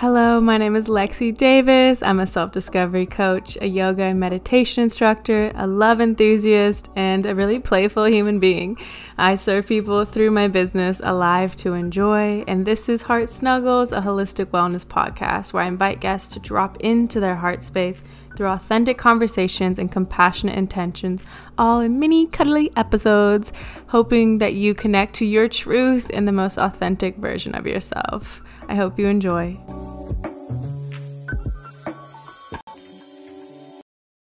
Hello, my name is Lexi Davis. I'm a self discovery coach, a yoga and meditation instructor, a love enthusiast, and a really playful human being. I serve people through my business, Alive to Enjoy, and this is Heart Snuggles, a holistic wellness podcast where I invite guests to drop into their heart space through authentic conversations and compassionate intentions, all in mini cuddly episodes, hoping that you connect to your truth in the most authentic version of yourself. I hope you enjoy.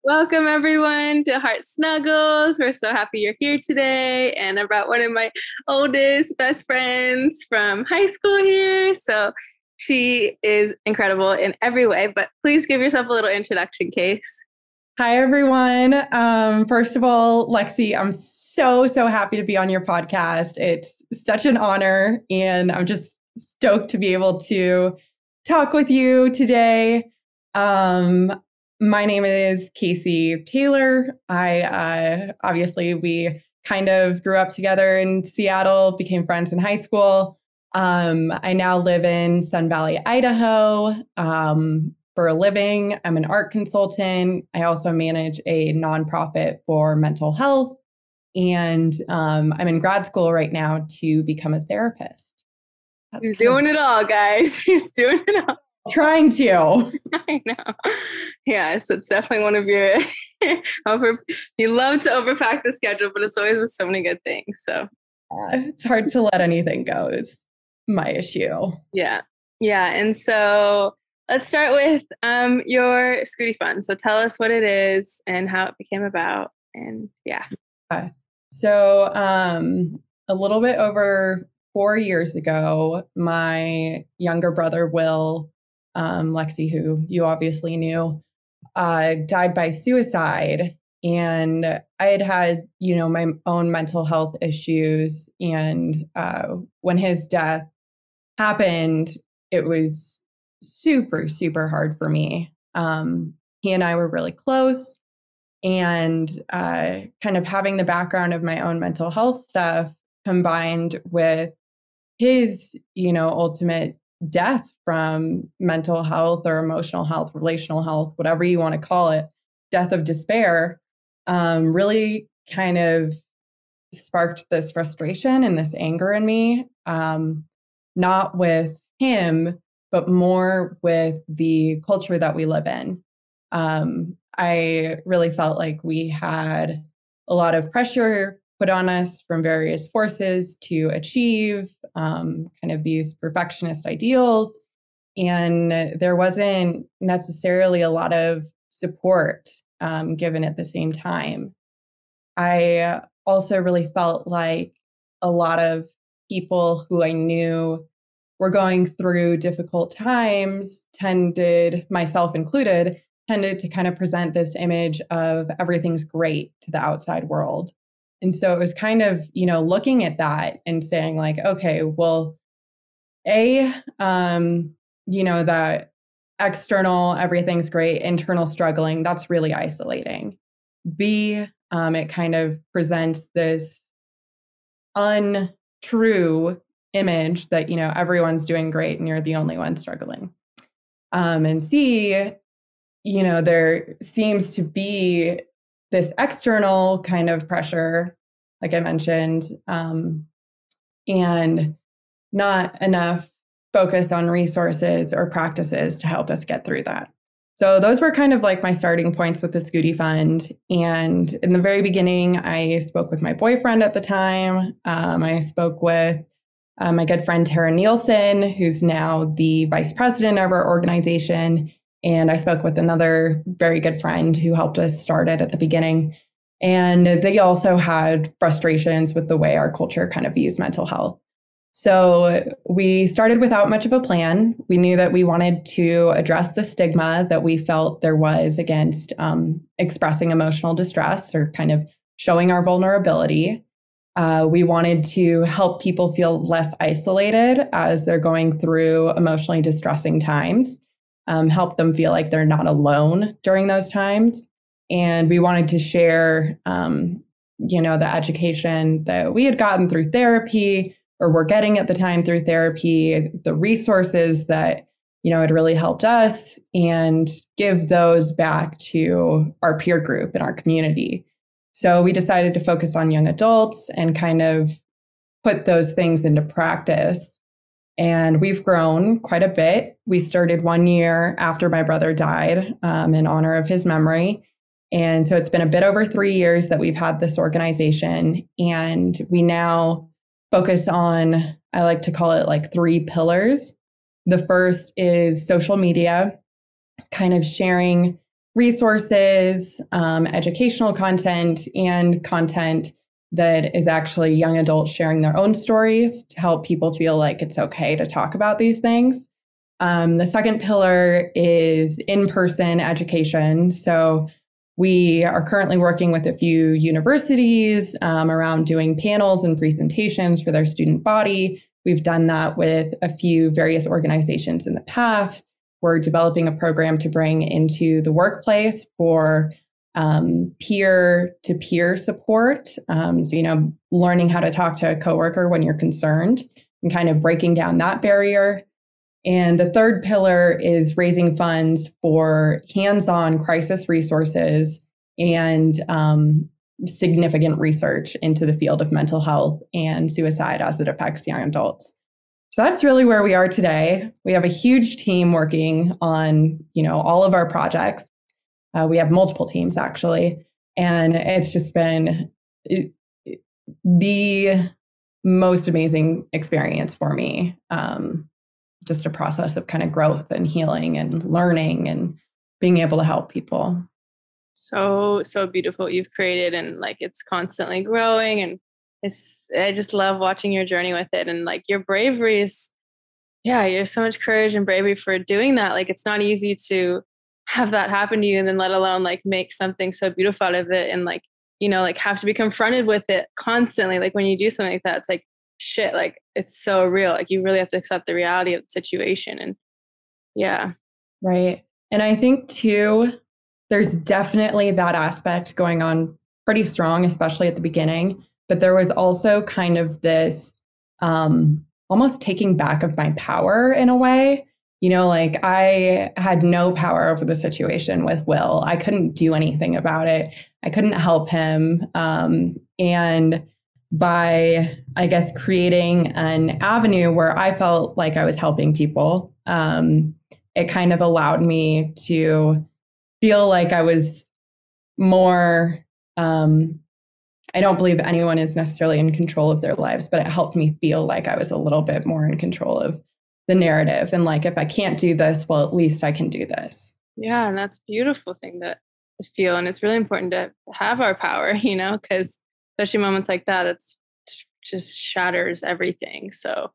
Welcome, everyone, to Heart Snuggles. We're so happy you're here today. And I brought one of my oldest best friends from high school here. So she is incredible in every way. But please give yourself a little introduction, Case. Hi, everyone. Um, first of all, Lexi, I'm so, so happy to be on your podcast. It's such an honor. And I'm just stoked to be able to talk with you today. Um, my name is Casey Taylor. I uh, obviously we kind of grew up together in Seattle, became friends in high school. Um, I now live in Sun Valley, Idaho. Um, for a living, I'm an art consultant. I also manage a nonprofit for mental health, and um, I'm in grad school right now to become a therapist. That's He's doing of- it all, guys. He's doing it all trying to. I know. Yes, it's definitely one of your over. You love to overpack the schedule, but it's always with so many good things. So uh, it's hard to let anything go. Is my issue. Yeah, yeah, and so let's start with um, your Scooty Fund. So tell us what it is and how it became about, and yeah. So um, a little bit over four years ago, my younger brother Will um, Lexi, who you obviously knew, uh, died by suicide. And I had had, you know, my own mental health issues. And uh, when his death happened, it was super, super hard for me. Um, he and I were really close. And uh, kind of having the background of my own mental health stuff combined with his, you know, ultimate death from mental health or emotional health, relational health, whatever you want to call it, death of despair, um, really kind of sparked this frustration and this anger in me, um, not with him, but more with the culture that we live in. Um, I really felt like we had a lot of pressure put on us from various forces to achieve um, kind of these perfectionist ideals. And there wasn't necessarily a lot of support um, given at the same time. I also really felt like a lot of people who I knew were going through difficult times tended, myself included, tended to kind of present this image of everything's great to the outside world. And so it was kind of, you know, looking at that and saying, like, okay, well, A, um, you know, that external, everything's great, internal struggling, that's really isolating. B, um, it kind of presents this untrue image that, you know, everyone's doing great and you're the only one struggling. Um, and C, you know, there seems to be this external kind of pressure, like I mentioned, um, and not enough focus on resources or practices to help us get through that. So those were kind of like my starting points with the Scooty Fund. And in the very beginning, I spoke with my boyfriend at the time. Um, I spoke with uh, my good friend Tara Nielsen, who's now the vice president of our organization. And I spoke with another very good friend who helped us start it at the beginning. And they also had frustrations with the way our culture kind of views mental health. So we started without much of a plan. We knew that we wanted to address the stigma that we felt there was against um, expressing emotional distress or kind of showing our vulnerability. Uh, we wanted to help people feel less isolated as they're going through emotionally distressing times um, help them feel like they're not alone during those times. And we wanted to share, um, you know, the education that we had gotten through therapy or were getting at the time through therapy, the resources that you know, had really helped us and give those back to our peer group and our community. So we decided to focus on young adults and kind of put those things into practice. And we've grown quite a bit. We started one year after my brother died um, in honor of his memory. And so it's been a bit over three years that we've had this organization. And we now focus on, I like to call it like three pillars. The first is social media, kind of sharing resources, um, educational content, and content that is actually young adults sharing their own stories to help people feel like it's okay to talk about these things. Um, the second pillar is in person education. So we are currently working with a few universities um, around doing panels and presentations for their student body. We've done that with a few various organizations in the past. We're developing a program to bring into the workplace for peer to peer support. Um, so, you know, learning how to talk to a coworker when you're concerned and kind of breaking down that barrier. And the third pillar is raising funds for hands on crisis resources and um, significant research into the field of mental health and suicide as it affects young adults. So that's really where we are today. We have a huge team working on, you know, all of our projects. Uh, we have multiple teams actually, and it's just been the most amazing experience for me. Um, just a process of kind of growth and healing and learning and being able to help people. So so beautiful you've created, and like it's constantly growing and it's I just love watching your journey with it and like your bravery is yeah, you have so much courage and bravery for doing that. Like it's not easy to have that happen to you and then let alone like make something so beautiful out of it and like, you know, like have to be confronted with it constantly. Like when you do something like that, it's like shit, like it's so real. Like you really have to accept the reality of the situation. And yeah. Right. And I think too, there's definitely that aspect going on pretty strong, especially at the beginning but there was also kind of this um, almost taking back of my power in a way. You know, like I had no power over the situation with Will. I couldn't do anything about it. I couldn't help him. Um, and by, I guess, creating an avenue where I felt like I was helping people, um, it kind of allowed me to feel like I was more um, I don't believe anyone is necessarily in control of their lives, but it helped me feel like I was a little bit more in control of the narrative. And like, if I can't do this, well, at least I can do this. Yeah. And that's beautiful thing to, to feel. And it's really important to have our power, you know, because especially moments like that, it's just shatters everything. So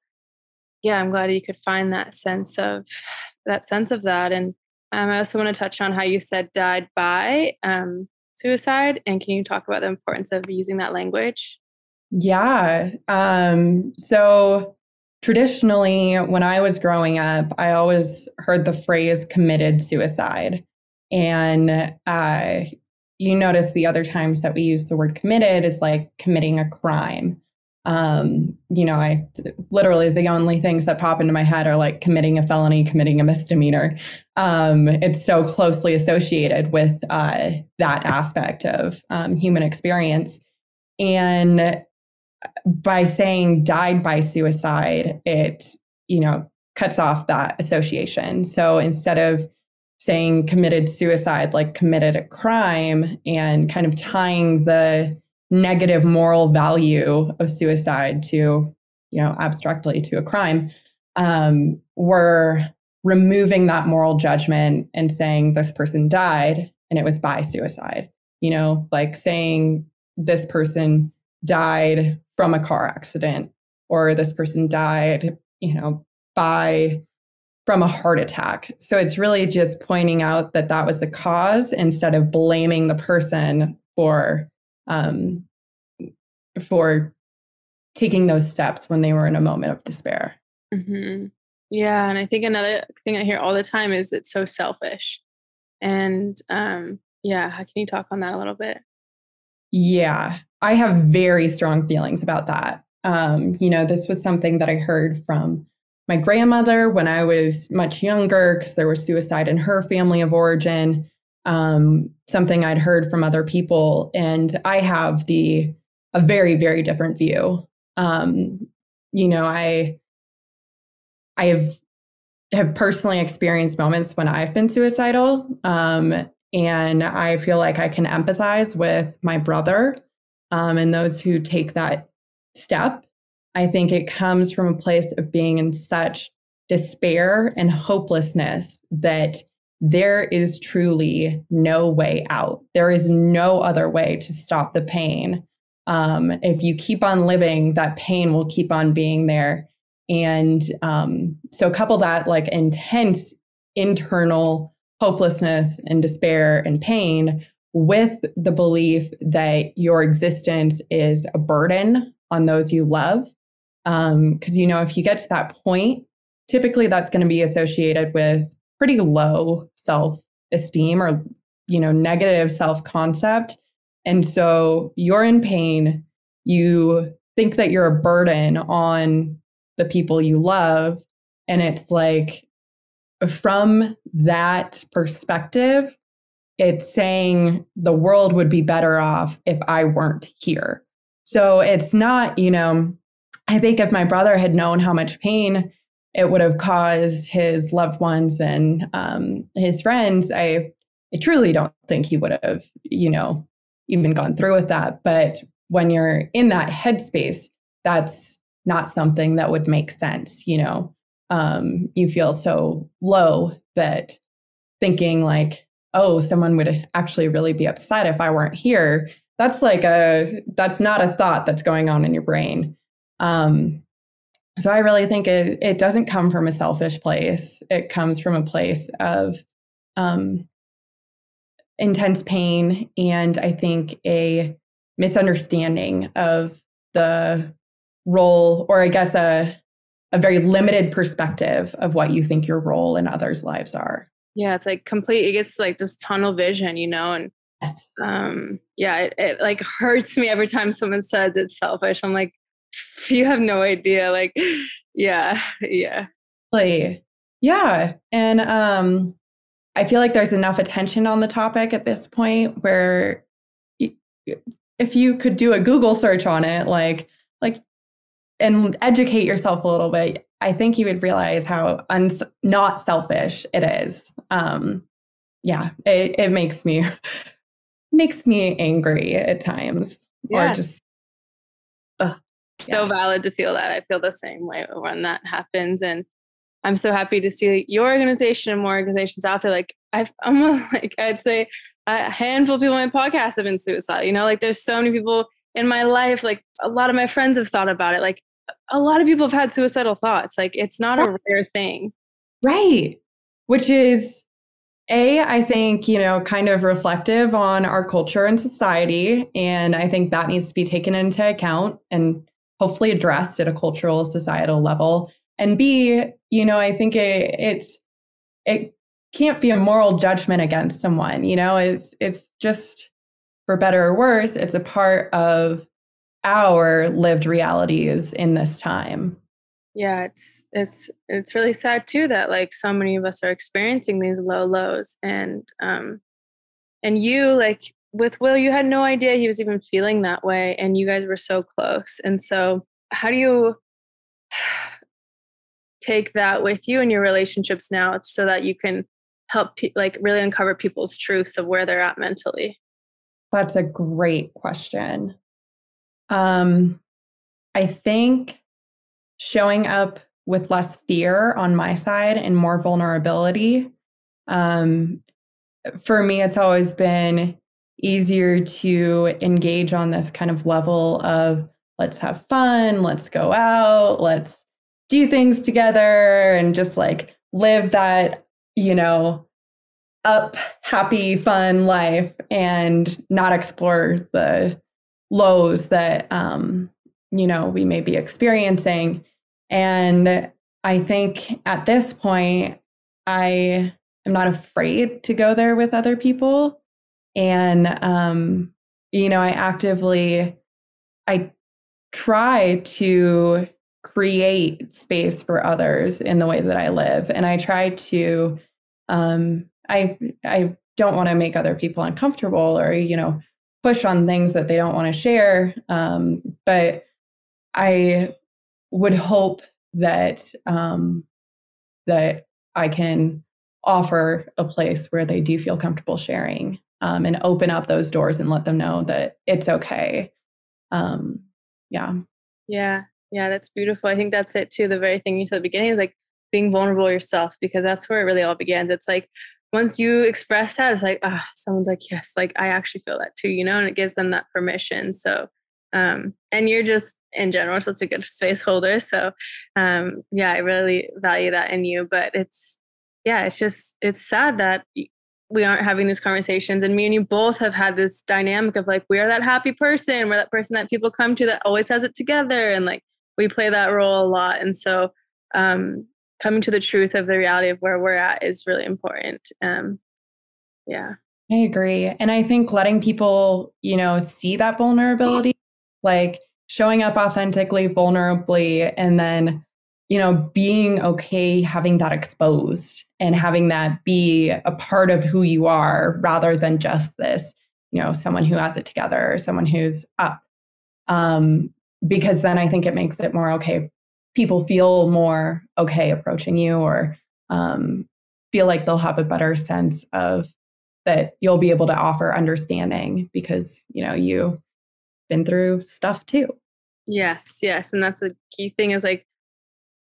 yeah, I'm glad you could find that sense of that sense of that. And um, I also want to touch on how you said died by. Um, suicide? And can you talk about the importance of using that language? Yeah. Um, so traditionally, when I was growing up, I always heard the phrase committed suicide. And uh, you notice the other times that we use the word committed is like committing a crime um, you know, I literally the only things that pop into my head are like committing a felony, committing a misdemeanor. Um, it's so closely associated with uh, that aspect of um, human experience. And by saying died by suicide, it, you know, cuts off that association. So instead of saying committed suicide, like committed a crime and kind of tying the negative moral value of suicide to, you know, abstractly to a crime, um, we're removing that moral judgment and saying this person died and it was by suicide. You know, like saying this person died from a car accident or this person died, you know, by from a heart attack. So it's really just pointing out that that was the cause instead of blaming the person for um, for taking those steps when they were in a moment of despair. Mm-hmm. Yeah, and I think another thing I hear all the time is it's so selfish. And um, yeah, can you talk on that a little bit? Yeah, I have very strong feelings about that. Um, you know, this was something that I heard from my grandmother when I was much younger because there was suicide in her family of origin. Um, something I'd heard from other people, and I have the a very very different view. Um, you know, I I have have personally experienced moments when I've been suicidal, um, and I feel like I can empathize with my brother um, and those who take that step I think it comes from a place of being in such despair and hopelessness that there is truly no way out. There is no other way to stop the pain. Um, if you keep on living, that pain will keep on being there. And um, so, couple that like intense internal hopelessness and despair and pain with the belief that your existence is a burden on those you love because, um, you know, if you get to that point, typically that's going to be associated with pretty low self esteem or, you know, negative self concept. And so you're in pain. You think that you're a burden on the people you love. And it's like, from that perspective, it's saying the world would be better off if I weren't here. So it's not, you know, I think if my brother had known how much pain it would have caused his loved ones and um, his friends, I, I truly don't think he would have, you know, even gone through with that. But when you're in that headspace, that's not something that would make sense, you know. Um, you feel so low that thinking like, oh, someone would actually really be upset if I weren't here. That's like a that's not a thought that's going on in your brain. Um, so I really think it, it doesn't come from a selfish place. It comes from a place of um, intense pain and I think a misunderstanding of the role, or I guess a a very limited perspective of what you think your role in others' lives are. Yeah, it's like complete. It gets like this tunnel vision, you know, and yes. um, yeah, it, it like hurts me every time someone says it's selfish. I'm like, you have no idea like yeah yeah like yeah and um i feel like there's enough attention on the topic at this point where if you could do a google search on it like like and educate yourself a little bit i think you would realize how uns- not selfish it is um yeah it, it makes me makes me angry at times yeah. or just so valid to feel that. I feel the same way when that happens. And I'm so happy to see your organization and more organizations out there. Like I've almost like I'd say a handful of people on my podcast have been suicidal. You know, like there's so many people in my life. Like a lot of my friends have thought about it. Like a lot of people have had suicidal thoughts. Like it's not a rare thing. Right. Which is a, I think, you know, kind of reflective on our culture and society. And I think that needs to be taken into account. And hopefully addressed at a cultural societal level and b you know i think it, it's it can't be a moral judgment against someone you know it's it's just for better or worse it's a part of our lived realities in this time yeah it's it's it's really sad too that like so many of us are experiencing these low lows and um and you like with Will, you had no idea he was even feeling that way, and you guys were so close. And so, how do you take that with you in your relationships now so that you can help, pe- like, really uncover people's truths of where they're at mentally? That's a great question. Um, I think showing up with less fear on my side and more vulnerability. Um, for me, it's always been easier to engage on this kind of level of let's have fun, let's go out, let's do things together and just like live that, you know, up, happy, fun life and not explore the lows that, um, you know, we may be experiencing. And I think at this point, I am not afraid to go there with other people and um, you know i actively i try to create space for others in the way that I live. And I try to, um, I, I don't want to make other people uncomfortable or, you know, push on things that they don't want to share. Um, but I would hope that, um, that I can offer a place where they do feel comfortable sharing um, and open up those doors and let them know that it's okay. Um, yeah. Yeah. Yeah. That's beautiful. I think that's it too. The very thing you said at the beginning is like being vulnerable yourself because that's where it really all begins. It's like once you express that, it's like, ah, oh, someone's like, yes, like I actually feel that too, you know, and it gives them that permission. So, um, and you're just in general such a good space holder. So, um, yeah, I really value that in you. But it's, yeah, it's just, it's sad that we aren't having these conversations. And me and you both have had this dynamic of like, we are that happy person, we're that person that people come to that always has it together. And like, we play that role a lot. And so, um, coming to the truth of the reality of where we're at is really important. Um, yeah. I agree. And I think letting people, you know, see that vulnerability, like showing up authentically, vulnerably, and then, you know, being okay having that exposed and having that be a part of who you are rather than just this, you know, someone who has it together or someone who's up. Um, because then I think it makes it more okay. People feel more okay approaching you or um, feel like they'll have a better sense of that you'll be able to offer understanding because, you know, you've been through stuff too. Yes, yes. And that's a key thing is like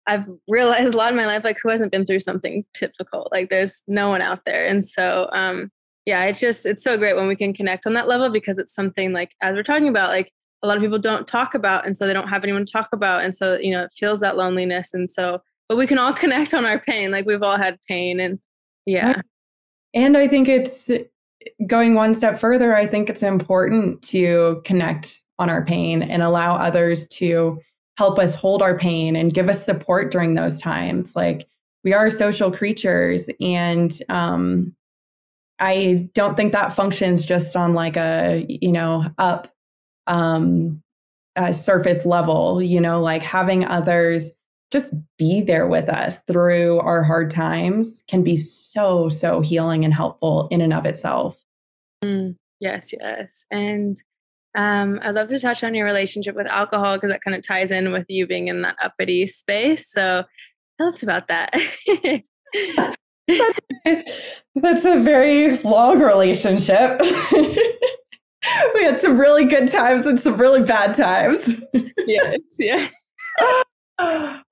I've realized a lot in my life, like who hasn't been through something difficult? Like there's no one out there. And so, um, yeah, it's just, it's so great when we can connect on that level because it's something like, as we're talking about, like a lot of people don't talk about. And so they don't have anyone to talk about. And so, you know, it feels that loneliness. And so, but we can all connect on our pain. Like we've all had pain and yeah. And I think it's going one step further. I think it's important to connect on our pain and allow others to help us hold our pain and give us support during those times. Like we are social creatures, and um, I don't think that functions just on like a you know up um, a surface level. You know, like having others just be there with us through our hard times can be so so healing and helpful in and of itself. Mm, yes, yes, and um, I'd love to touch on your relationship with alcohol because that kind of ties in with you being in that uppity space. So tell us about that. that's, a very long relationship. we had some really good times and some really bad times. yes, yeah.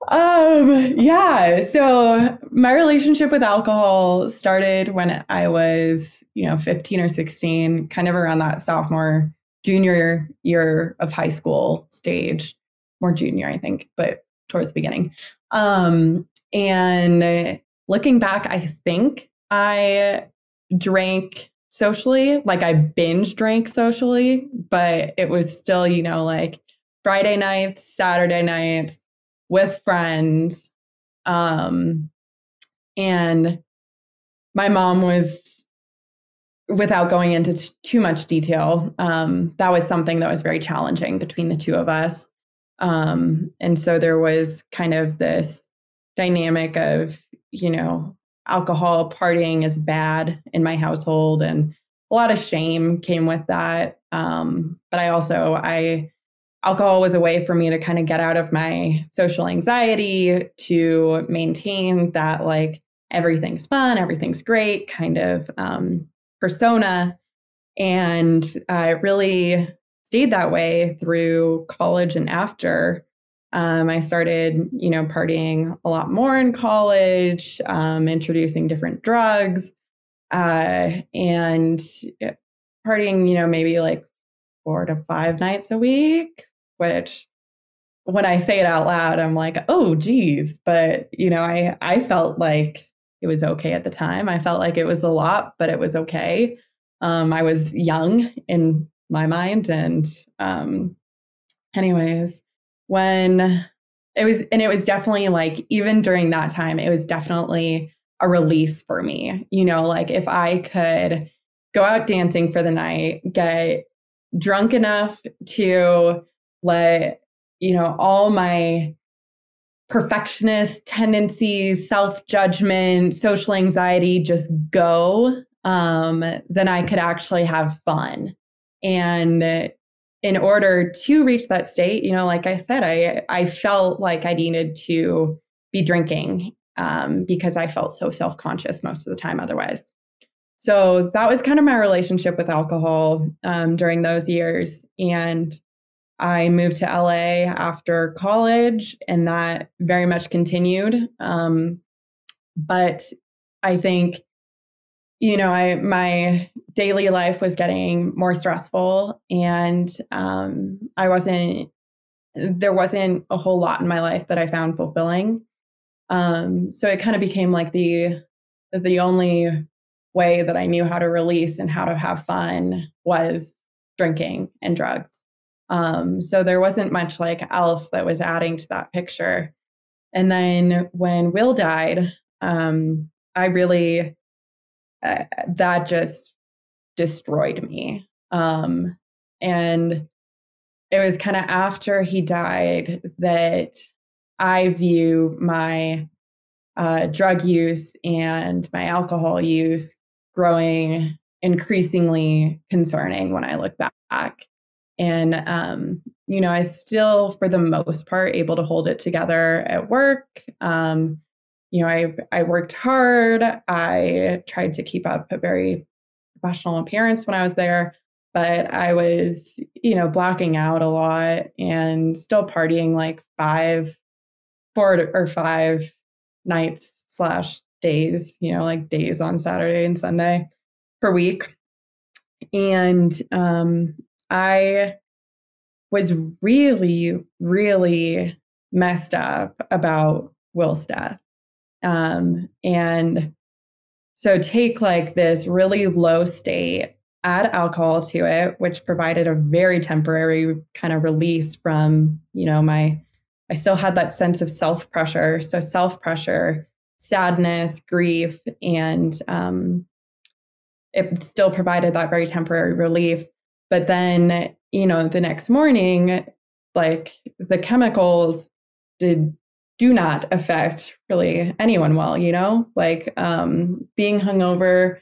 um yeah so my relationship with alcohol started when i was you know 15 or 16 kind of around that sophomore junior year of high school stage, more junior, I think, but towards the beginning. Um, and looking back, I think I drank socially, like I binge drank socially, but it was still, you know, like Friday nights, Saturday nights with friends. Um, and my mom was without going into t- too much detail, um, that was something that was very challenging between the two of us. Um, and so there was kind of this dynamic of, you know, alcohol partying is bad in my household and a lot of shame came with that. Um, but I also, I, alcohol was a way for me to kind of get out of my social anxiety to maintain that like everything's fun, everything's great kind of um, persona. And I really stayed that way through college and after. Um, I started, you know, partying a lot more in college, um, introducing different drugs, uh, and partying, you know, maybe like four to five nights a week, which when I say it out loud, I'm like, oh, geez. But, you know, I, I felt like it was okay at the time. I felt like it was a lot, but it was okay. Um, I was young in my mind. And, um, anyways, when it was, and it was definitely like, even during that time, it was definitely a release for me. You know, like if I could go out dancing for the night, get drunk enough to let, you know, all my perfectionist tendencies, self judgment, social anxiety just go, um, then I could actually have fun. And in order to reach that state, you know, like I said, I I felt like I needed to be drinking um, because I felt so self conscious most of the time otherwise. So that was kind of my relationship with alcohol um, during those years. And I moved to LA after college, and that very much continued. Um, but I think, you know, I my daily life was getting more stressful, and um, I wasn't. There wasn't a whole lot in my life that I found fulfilling. Um, so it kind of became like the the only way that I knew how to release and how to have fun was drinking and drugs. Um, so there wasn't much like else that was adding to that picture. And then when Will died, um, I really uh, that just destroyed me. Um, and it was kind of after he died that I view my uh, drug use and my alcohol use growing increasingly concerning when I look back. And, um, you know, I still, for the most part, able to hold it together at work. Um, you know, I, I worked hard. I tried to keep up a very professional appearance when I was there, but I was, you know, blacking out a lot and still partying like five, four or five nights slash days, you know, like days on Saturday and Sunday per week. And um, I was really, really messed up about Will's death. Um, and so take like this really low state, add alcohol to it, which provided a very temporary kind of release from, you know, my, I still had that sense of self pressure. So self pressure, sadness, grief, and um, it still provided that very temporary relief. But then, you know, the next morning, like the chemicals did do not affect really anyone well, you know? Like um being hungover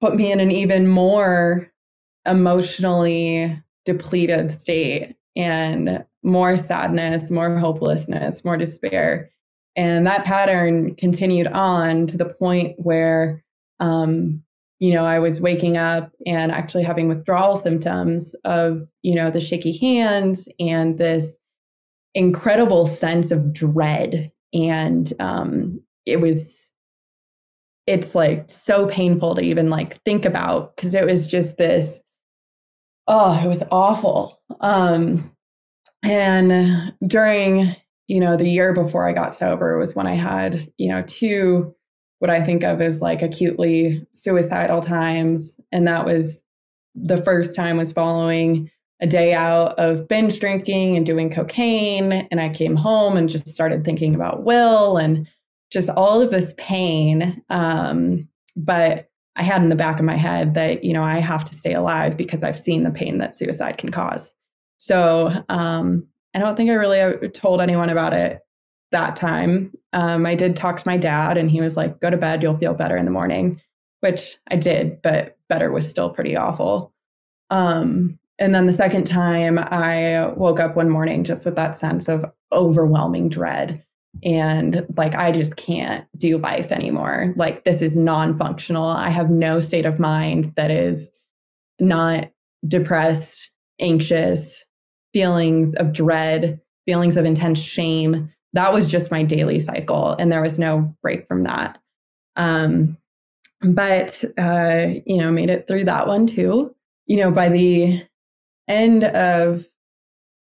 put me in an even more emotionally depleted state and more sadness, more hopelessness, more despair. And that pattern continued on to the point where um, you know, I was waking up and actually having withdrawal symptoms of, you know, the shaky hands and this incredible sense of dread. And um, it was, it's like so painful to even like think about because it was just this, oh, it was awful. Um, and during, you know, the year before I got sober was when I had, you know, two what I think of as like acutely suicidal times. And that was the first time was following a day out of binge drinking and doing cocaine. And I came home and just started thinking about Will and just all of this pain. Um, but I had in the back of my head that, you know, I have to stay alive because I've seen the pain that suicide can cause. So um, I don't think I really uh, told anyone about it that time. Um, I did talk to my dad, and he was like, "Go to bed. You'll feel better in the morning," which I did, but better was still pretty awful. Um, and then the second time, I woke up one morning just with that sense of overwhelming dread. And like, I just can't do life anymore. Like, this is non functional. I have no state of mind that is not depressed, anxious, feelings of dread, feelings of intense shame that was just my daily cycle and there was no break from that um, but uh, you know made it through that one too you know by the end of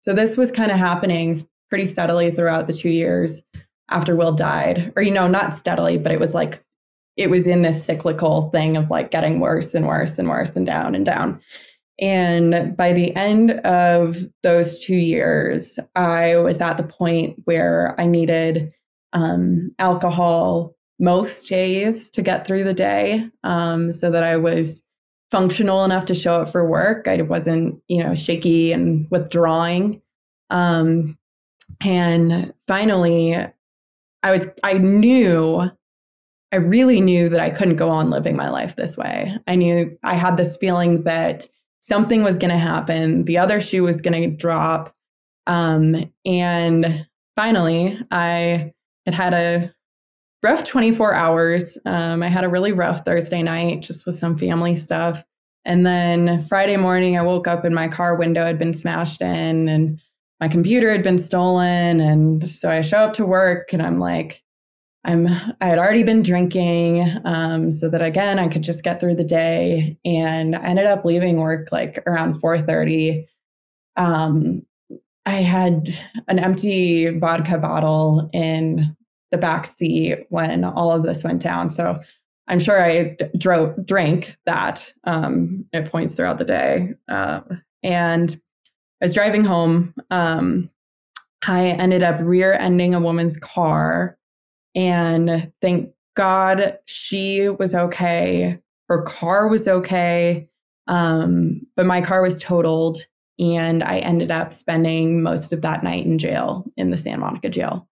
so this was kind of happening pretty steadily throughout the two years after will died. Or you know not steadily but it was like it was in this cyclical thing of like getting worse and worse and worse and down and down. And by the end of those two years, I was at the point where I needed um, alcohol most days to get through the day um, so that I was functional enough to show up for work. I wasn't, you know, shaky and withdrawing. Um, and finally, I was, I knew, I really knew that I couldn't go on living my life this way. I knew I had this feeling that something was going to happen, the other shoe was going to drop. Um, and finally, I had had a rough 24 hours. Um, I had a really rough Thursday night just with some family stuff. And then Friday morning, I woke up and my car window had been smashed in and my computer had been stolen. And so I show up to work and I'm like, I'm I had already been drinking um, so that again I could just get through the day and I ended up leaving work like around 4:30 um, I had an empty vodka bottle in the back seat when all of this went down so I'm sure I drove, drank that um, at points throughout the day. Uh, and I was driving home. Um, I ended up rear ending a woman's car. And thank God she was okay. Her car was okay. Um, but my car was totaled. And I ended up spending most of that night in jail in the Santa Monica jail.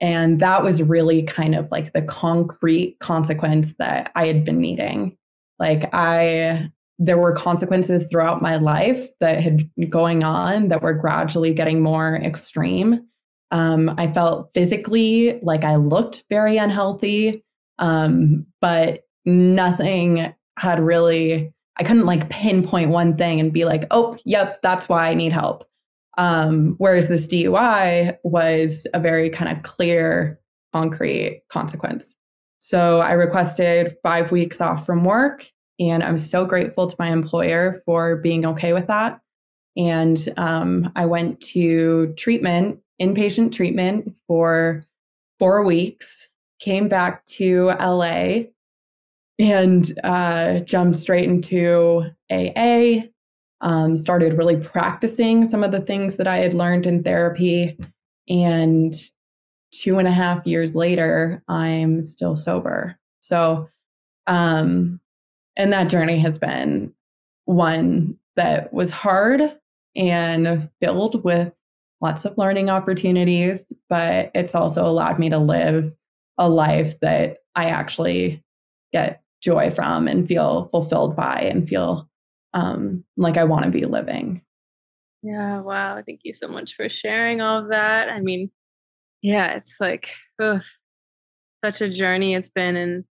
And that was really kind of like the concrete consequence that I had been needing. Like I there were consequences throughout my life that had going on that were gradually getting more extreme. Um, I felt physically like I looked very unhealthy, um, but nothing had really, I couldn't like pinpoint one thing and be like, oh, yep, that's why I need help. Um, whereas this DUI was a very kind of clear, concrete consequence. So I requested five weeks off from work, and I'm so grateful to my employer for being okay with that. And um, I went to treatment, inpatient treatment for four weeks, came back to LA and uh, jumped straight into AA, um, started really practicing some of the things that I had learned in therapy. And two and a half years later, I'm still sober. So, um, and that journey has been one that was hard and filled with lots of learning opportunities, but it's also allowed me to live a life that I actually get joy from and feel fulfilled by and feel um, like I want to be living. Yeah, wow. Thank you so much for sharing all of that. I mean, yeah, it's like ugh, such a journey it's been. And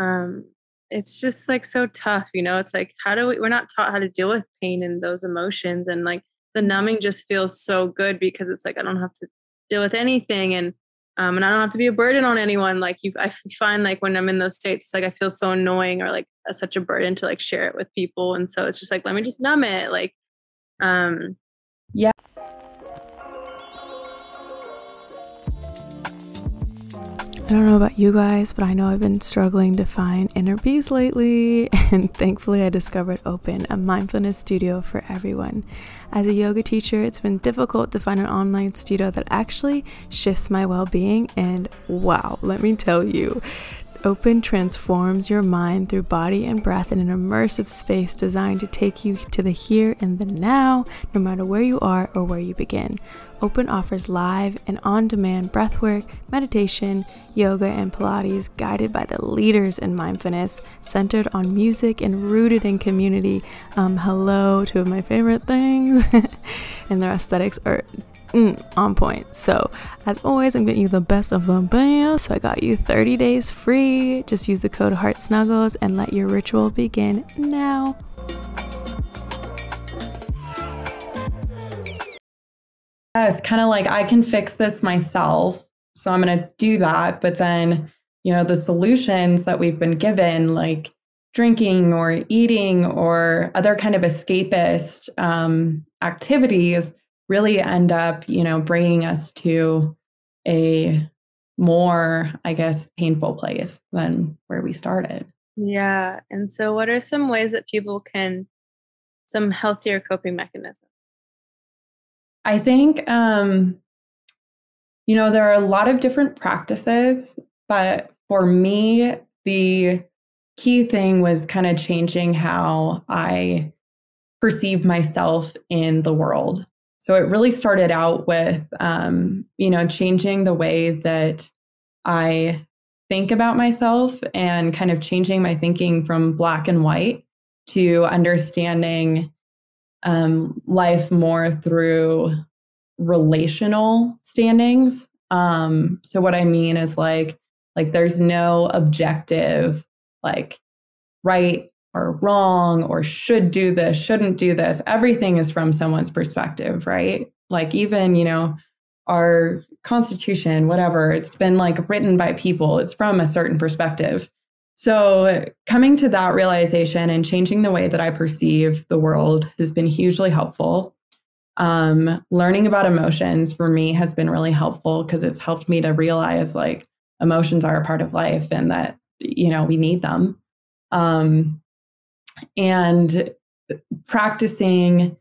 um, it's just like so tough, you know? It's like, how do we, we're not taught how to deal with pain and those emotions. And like the numbing just feels so good because it's like, I don't have to deal with anything. And um, and I don't have to be a burden on anyone. Like you, I find like when I'm in those states, like I feel so annoying or like such a burden to like share it with people. And so it's just like, let me just numb it. Like, um, yeah. I don't know about you guys, but I know I've been struggling to find inner peace lately, and thankfully I discovered Open, a mindfulness studio for everyone. As a yoga teacher, it's been difficult to find an online studio that actually shifts my well being, and wow, let me tell you, Open transforms your mind through body and breath in an immersive space designed to take you to the here and the now, no matter where you are or where you begin. Open offers live and on demand breathwork, meditation, yoga, and Pilates guided by the leaders in mindfulness, centered on music and rooted in community. Um, hello, two of my favorite things. and their aesthetics are mm, on point. So, as always, I'm getting you the best of the best. So, I got you 30 days free. Just use the code Heart Snuggles and let your ritual begin now. Yes, kind of like I can fix this myself. So I'm going to do that. But then, you know, the solutions that we've been given, like drinking or eating or other kind of escapist um, activities, really end up, you know, bringing us to a more, I guess, painful place than where we started. Yeah. And so, what are some ways that people can, some healthier coping mechanisms? I think, um, you know, there are a lot of different practices, but for me, the key thing was kind of changing how I perceive myself in the world. So it really started out with, um, you know, changing the way that I think about myself and kind of changing my thinking from black and white to understanding um, life more through relational standings. Um, so what I mean is like like there's no objective like right or wrong or should do this, shouldn't do this. Everything is from someone's perspective, right? Like even, you know, our constitution, whatever, it's been like written by people. It's from a certain perspective. So, coming to that realization and changing the way that I perceive the world has been hugely helpful. Um, learning about emotions for me has been really helpful because it's helped me to realize like emotions are a part of life and that, you know, we need them. Um, and practicing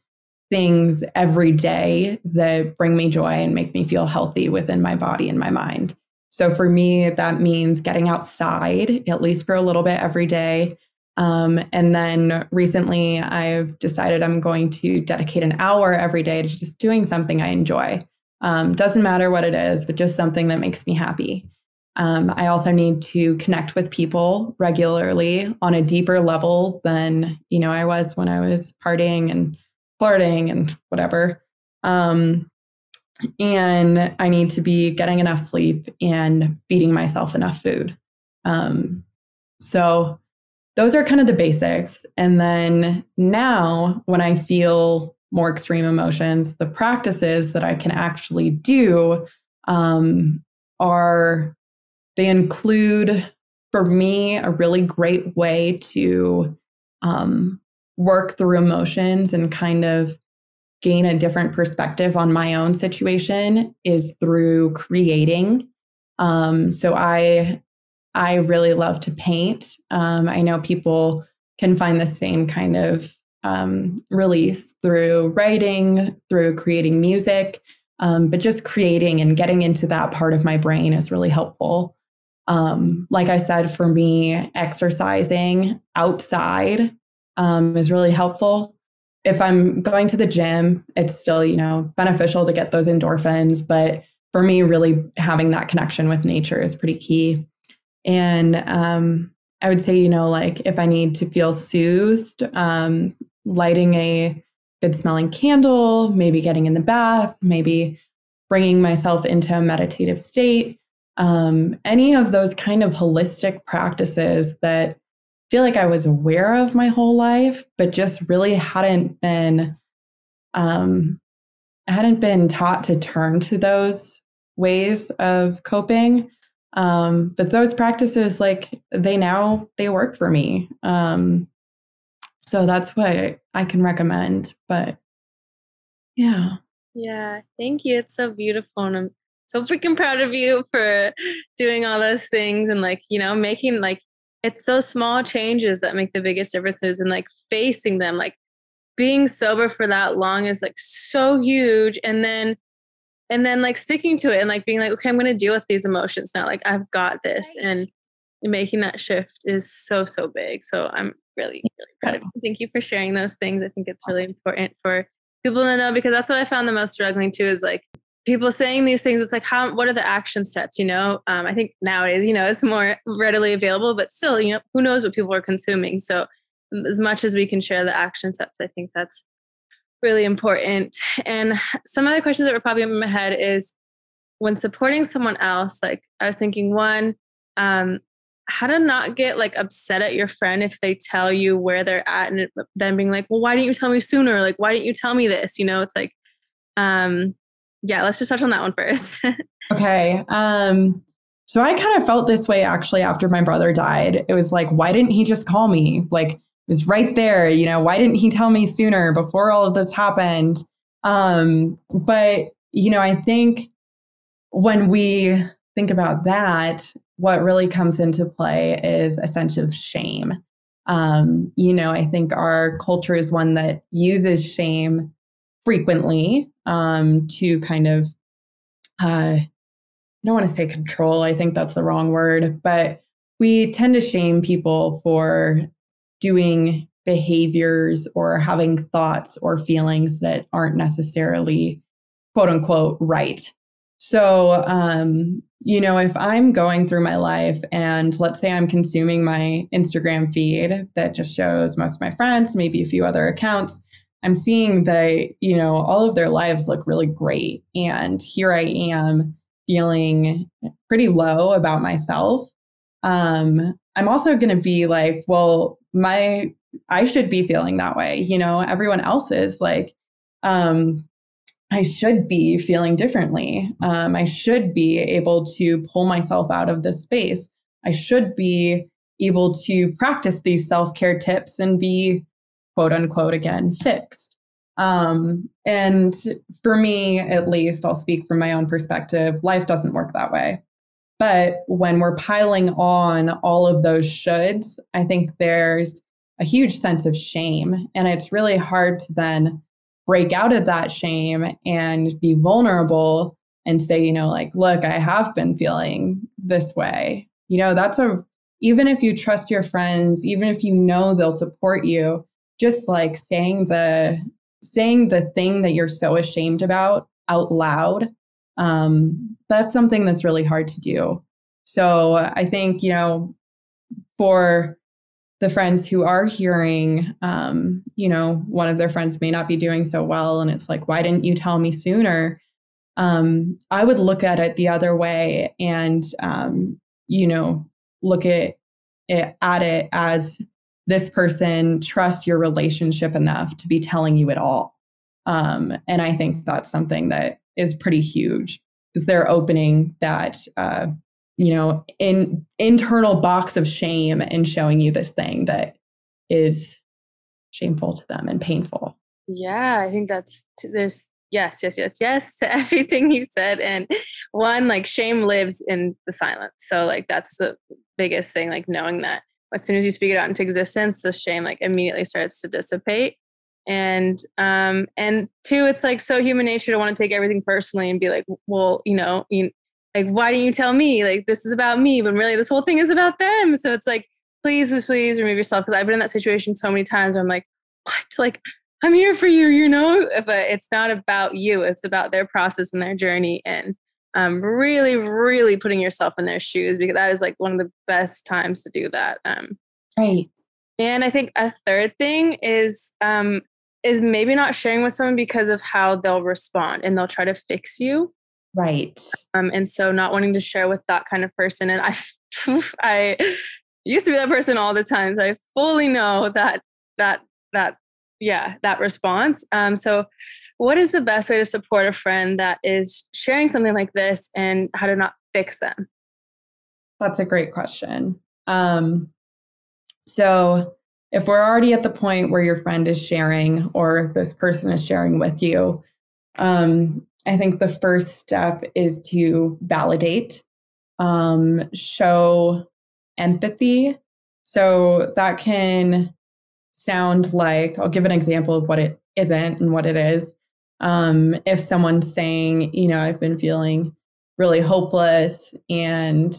things every day that bring me joy and make me feel healthy within my body and my mind. So for me, that means getting outside at least for a little bit every day. Um, and then recently, I've decided I'm going to dedicate an hour every day to just doing something I enjoy. Um, doesn't matter what it is, but just something that makes me happy. Um, I also need to connect with people regularly on a deeper level than you know I was when I was partying and flirting and whatever. Um, and I need to be getting enough sleep and feeding myself enough food. Um, so those are kind of the basics. And then now, when I feel more extreme emotions, the practices that I can actually do um, are they include, for me, a really great way to um, work through emotions and kind of gain a different perspective on my own situation is through creating. Um, so I I really love to paint. Um, I know people can find the same kind of um, release through writing, through creating music, um, but just creating and getting into that part of my brain is really helpful. Um, like I said, for me, exercising outside um, is really helpful. If I'm going to the gym, it's still, you know, beneficial to get those endorphins. But for me, really having that connection with nature is pretty key. And um, I would say, you know, like if I need to feel soothed, um, lighting a good smelling candle, maybe getting in the bath, maybe bringing myself into a meditative state, um, any of those kind of holistic practices that feel like I was aware of my whole life, but just really hadn't been um, hadn't been taught to turn to those ways of coping. Um, but those practices, like they now they work for me. Um, so that's what I can recommend. But yeah. Yeah, thank you. It's so beautiful. And I'm so freaking proud of you for doing all those things and like, you know, making like it's those small changes that make the biggest differences and like facing them like being sober for that long is like so huge. And then and then like sticking to it and like being like okay i'm going to deal with these emotions now. Like i've got this. And making that shift is so so big. So i'm really really proud of you. Thank you for sharing those things. I think it's really important for people to know because that's what i found the most struggling too is like people saying these things it's like how what are the action steps you know? Um, i think nowadays you know it's more readily available but still you know who knows what people are consuming. So as much as we can share the action steps i think that's really important. And some of the questions that were popping up in my head is when supporting someone else like i was thinking one um, how to not get like upset at your friend if they tell you where they're at and then being like well why didn't you tell me sooner? Like why didn't you tell me this? You know it's like um yeah, let's just touch on that one first. okay. Um, so I kind of felt this way actually after my brother died. It was like, why didn't he just call me? Like, it was right there, you know, why didn't he tell me sooner before all of this happened? Um, but, you know, I think when we think about that, what really comes into play is a sense of shame. Um, you know, I think our culture is one that uses shame frequently um, to kind of, uh, I don't want to say control, I think that's the wrong word, but we tend to shame people for doing behaviors or having thoughts or feelings that aren't necessarily quote unquote right. So, um, you know, if I'm going through my life and let's say I'm consuming my Instagram feed that just shows most of my friends, maybe a few other accounts, I'm seeing that, you know, all of their lives look really great. And here I am feeling pretty low about myself. Um, I'm also going to be like, well, my, I should be feeling that way. You know, everyone else is like, um, I should be feeling differently. Um, I should be able to pull myself out of this space. I should be able to practice these self care tips and be quote unquote again fixed. Um, and for me, at least, I'll speak from my own perspective, life doesn't work that way. But when we're piling on all of those shoulds, I think there's a huge sense of shame. And it's really hard to then break out of that shame and be vulnerable and say, you know, like, look, I have been feeling this way. You know, that's a, even if you trust your friends, even if you know they'll support you, just like saying the, saying the thing that you're so ashamed about out loud, um, that's something that's really hard to do. So I think, you know, for the friends who are hearing, um, you know, one of their friends may not be doing so well, and it's like, why didn't you tell me sooner? Um, I would look at it the other way and, um, you know, look at it, at it as this person trust your relationship enough to be telling you it all. Um, and I think that's something that is pretty huge because they're opening that uh, you know, in internal box of shame and showing you this thing that is shameful to them and painful. Yeah, I think that's there's yes, yes, yes, yes to everything you said. And one, like shame lives in the silence. So like that's the biggest thing, like knowing that as soon as you speak it out into existence, the shame like immediately starts to dissipate. And um and two, it's like so human nature to want to take everything personally and be like, well, you know, you like why didn't you tell me? Like this is about me but really this whole thing is about them. So it's like please please remove yourself because i've been in that situation so many times where i'm like what? Like i'm here for you you know? But it's not about you it's about their process and their journey and um, really really putting yourself in their shoes because that is like one of the best times to do that um, right and i think a third thing is um, is maybe not sharing with someone because of how they'll respond and they'll try to fix you Right. Um, and so not wanting to share with that kind of person. And I, I used to be that person all the time. So I fully know that, that, that, yeah, that response. Um, so what is the best way to support a friend that is sharing something like this and how to not fix them? That's a great question. Um, so if we're already at the point where your friend is sharing or this person is sharing with you, um, I think the first step is to validate, um, show empathy. So that can sound like, I'll give an example of what it isn't and what it is. Um, if someone's saying, you know, I've been feeling really hopeless and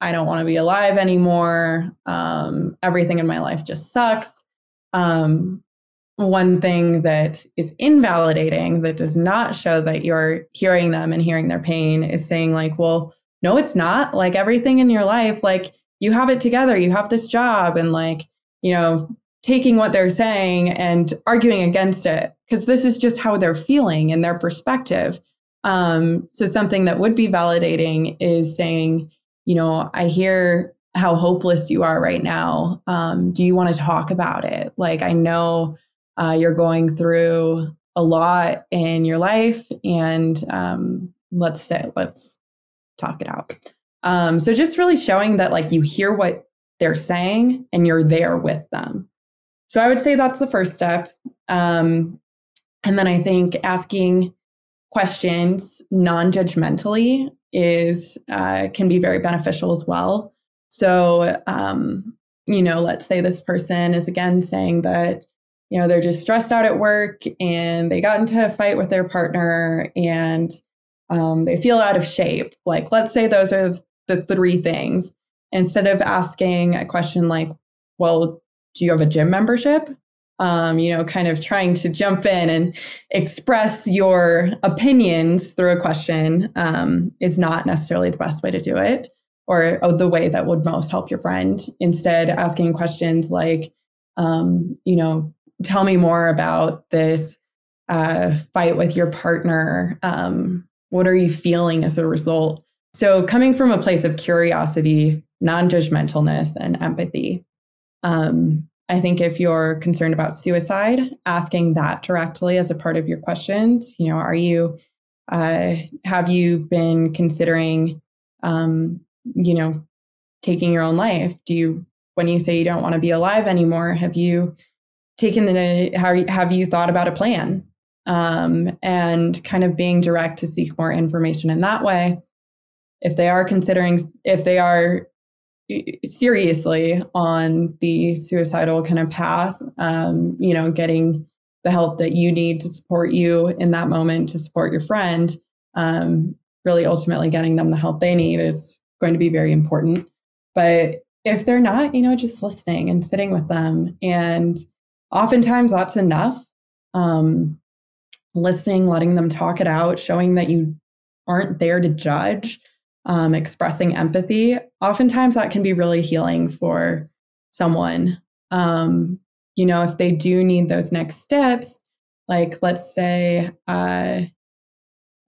I don't want to be alive anymore, um, everything in my life just sucks. Um, one thing that is invalidating that does not show that you're hearing them and hearing their pain is saying like well no it's not. Like everything in your life like you have it together. You have this job and like you know taking what they're saying and arguing against it because this is just how they're feeling and their perspective. Um, so something that would be validating is saying you know i hear how hopeless you are right now. Um, do you want to talk about it? Like i know uh, you're going through a lot in your life and um, let's say let's talk it out. Um, so just really showing that like you hear what they're saying and you're there with them. So i would say that's the first step. Um, and then i think asking questions non-judgmentally is uh, can be very beneficial as well. So um, you know let's say this person is again saying that you know they're just stressed out at work and they got into a fight with their partner and um, they feel out of shape. Like let's say those are the three things. Instead of asking a question like well do you have a gym membership um, you know, kind of trying to jump in and express your opinions through a question um, is not necessarily the best way to do it or, the way that would most help your friend. Instead, asking questions like, um, you know, tell me more about this uh, fight with your partner. Um, what are you feeling as a result? So, coming from a place of curiosity, non judgmentalness, and empathy. Um, I think if you're concerned about suicide, asking that directly as a part of your questions, you know, are you, uh, have you been considering, um, you know, taking your own life? Do you, when you say you don't want to be alive anymore, have you taken the, how, have you thought about a plan? Um, and kind of being direct to seek more information in that way. If they are considering, if they are seriously on the suicidal kind of path, um, you know, getting the help that you need to support you in that moment to support your friend, um, really ultimately getting them the help they need is going to be very important. But if they're not, you know, just listening and sitting with them. And oftentimes that's enough. Um, listening, letting them talk it out, showing that you aren't there to judge, um, expressing empathy, oftentimes that can be really healing for someone. Um, you know, if they do need those next steps, like let's say, uh,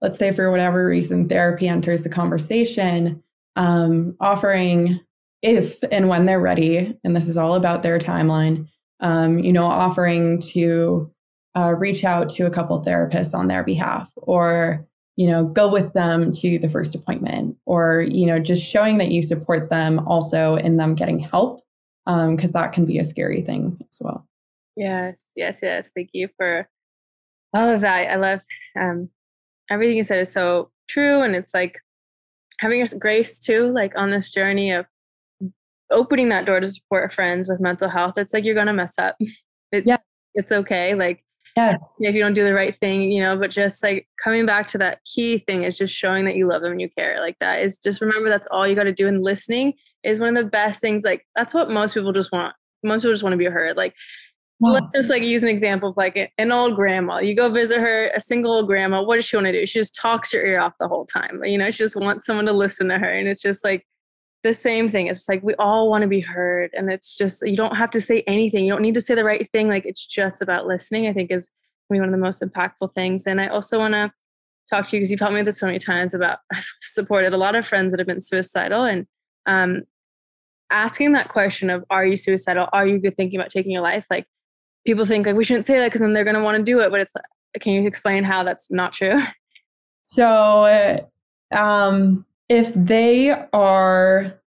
let's say for whatever reason therapy enters the conversation, um, offering if and when they're ready, and this is all about their timeline, um, you know, offering to uh, reach out to a couple therapists on their behalf or you know, go with them to the first appointment or, you know, just showing that you support them also in them getting help, because um, that can be a scary thing as well. Yes, yes, yes. Thank you for all of that. I love um, everything you said is so true. And it's like having your grace too, like on this journey of opening that door to support friends with mental health. It's like you're going to mess up. It's, yeah. it's okay. Like Yes. Yeah, if you don't do the right thing, you know, but just like coming back to that key thing is just showing that you love them and you care. Like that is just remember that's all you got to do. And listening is one of the best things. Like that's what most people just want. Most people just want to be heard. Like yes. let's just like use an example of like an old grandma. You go visit her, a single old grandma. What does she want to do? She just talks your ear off the whole time. You know, she just wants someone to listen to her. And it's just like the same thing. It's like we all want to be heard. And it's just, you don't have to say anything. You don't need to say the right thing. Like it's just about listening, I think is one of the most impactful things. And I also want to talk to you because you've helped me with this so many times about I've supported a lot of friends that have been suicidal and um, asking that question of are you suicidal? Are you thinking about taking your life? Like people think like we shouldn't say that because then they're going to want to do it. But it's can you explain how that's not true? So um, if they are,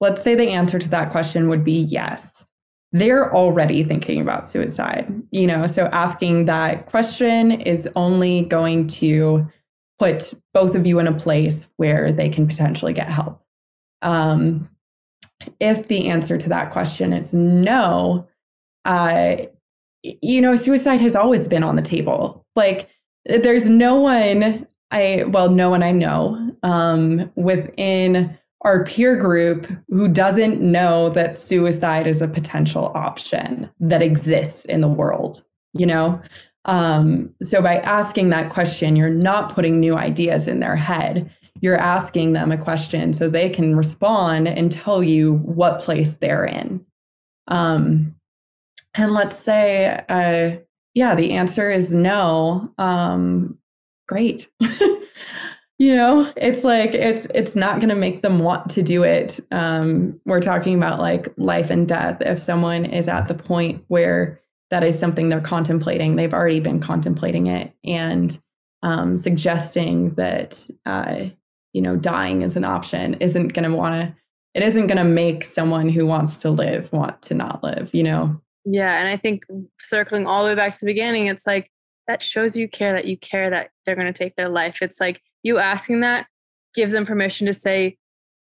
let's say the answer to that question would be yes, they're already thinking about suicide. You know, so asking that question is only going to put both of you in a place where they can potentially get help. Um, if the answer to that question is no, uh, you know, suicide has always been on the table. Like, there's no one I, well, no one I know um, within our peer group who doesn't know that suicide is a potential option that exists in the world, you know? Um, so by asking that question, you're not putting new ideas in their head. You're asking them a question so they can respond and tell you what place they're in. Um, and let's say, uh, yeah, the answer is no. Um, great. you know it's like it's it's not going to make them want to do it. Um we're talking about like life and death. If someone is at the point where that is something they're contemplating they've already been contemplating it and um suggesting that uh you know dying is an option isn't going to want to it isn't going to make someone who wants to live want to not live you know? Yeah and i think circling all the way back to the beginning it's like that shows you care that you care that they're going to take their life. It's like you asking that gives them permission to say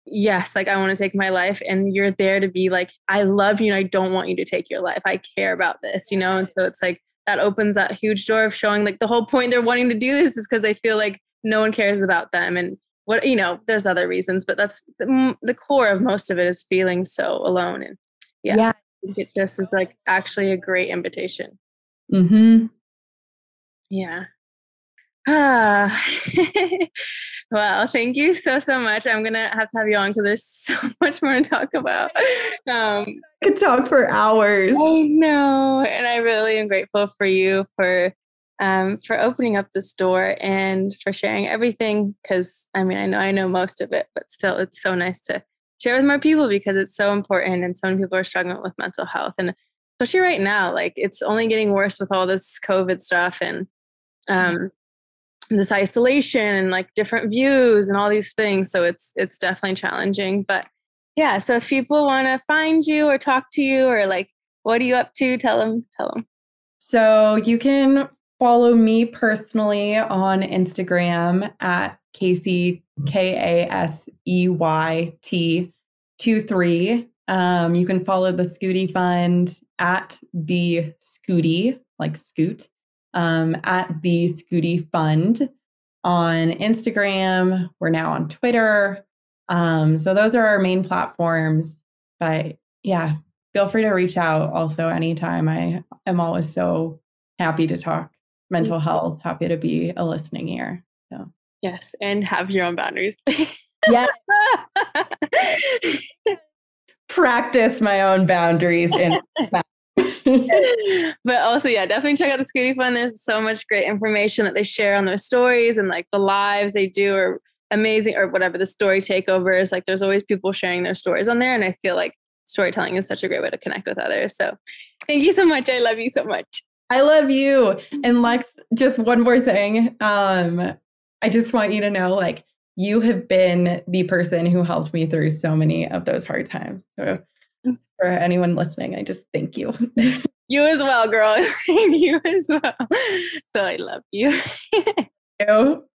yes like i want to take my life and you're there to be like i love you and i don't want you to take your life i care about this you know and so it's like that opens that huge door of showing like the whole point they're wanting to do this is because they feel like no one cares about them and what you know there's other reasons but that's the, the core of most of it is feeling so alone and yes, yeah it just is like actually a great invitation Mm-hmm. Yeah. Ah, well, thank you so, so much. I'm going to have to have you on because there's so much more to talk about. Um, I could talk for hours. I know. And I really am grateful for you for um, for opening up this door and for sharing everything. Because I mean, I know I know most of it, but still, it's so nice to share with more people because it's so important. And so many people are struggling with mental health, and especially right now, like it's only getting worse with all this COVID stuff and um, this isolation and like different views and all these things. So it's it's definitely challenging. But yeah, so if people want to find you or talk to you or like what are you up to, tell them, tell them. So you can follow me personally on Instagram at Casey K A S Y T two three. Um, you can follow the Scooty Fund at the Scooty, like Scoot, um, at the Scooty Fund on Instagram. We're now on Twitter. Um, so those are our main platforms. But yeah, feel free to reach out also anytime. I am always so happy to talk mental health, happy to be a listening ear. So yes, and have your own boundaries. yeah. Practice my own boundaries and but also, yeah, definitely check out the Scooty Fund. There's so much great information that they share on their stories and like the lives they do are amazing or whatever the story takeovers. Like there's always people sharing their stories on there. And I feel like storytelling is such a great way to connect with others. So thank you so much. I love you so much. I love you. And Lex, just one more thing. Um, I just want you to know like you have been the person who helped me through so many of those hard times. So for anyone listening, I just thank you. you as well, girl. you as well. So I love you. you.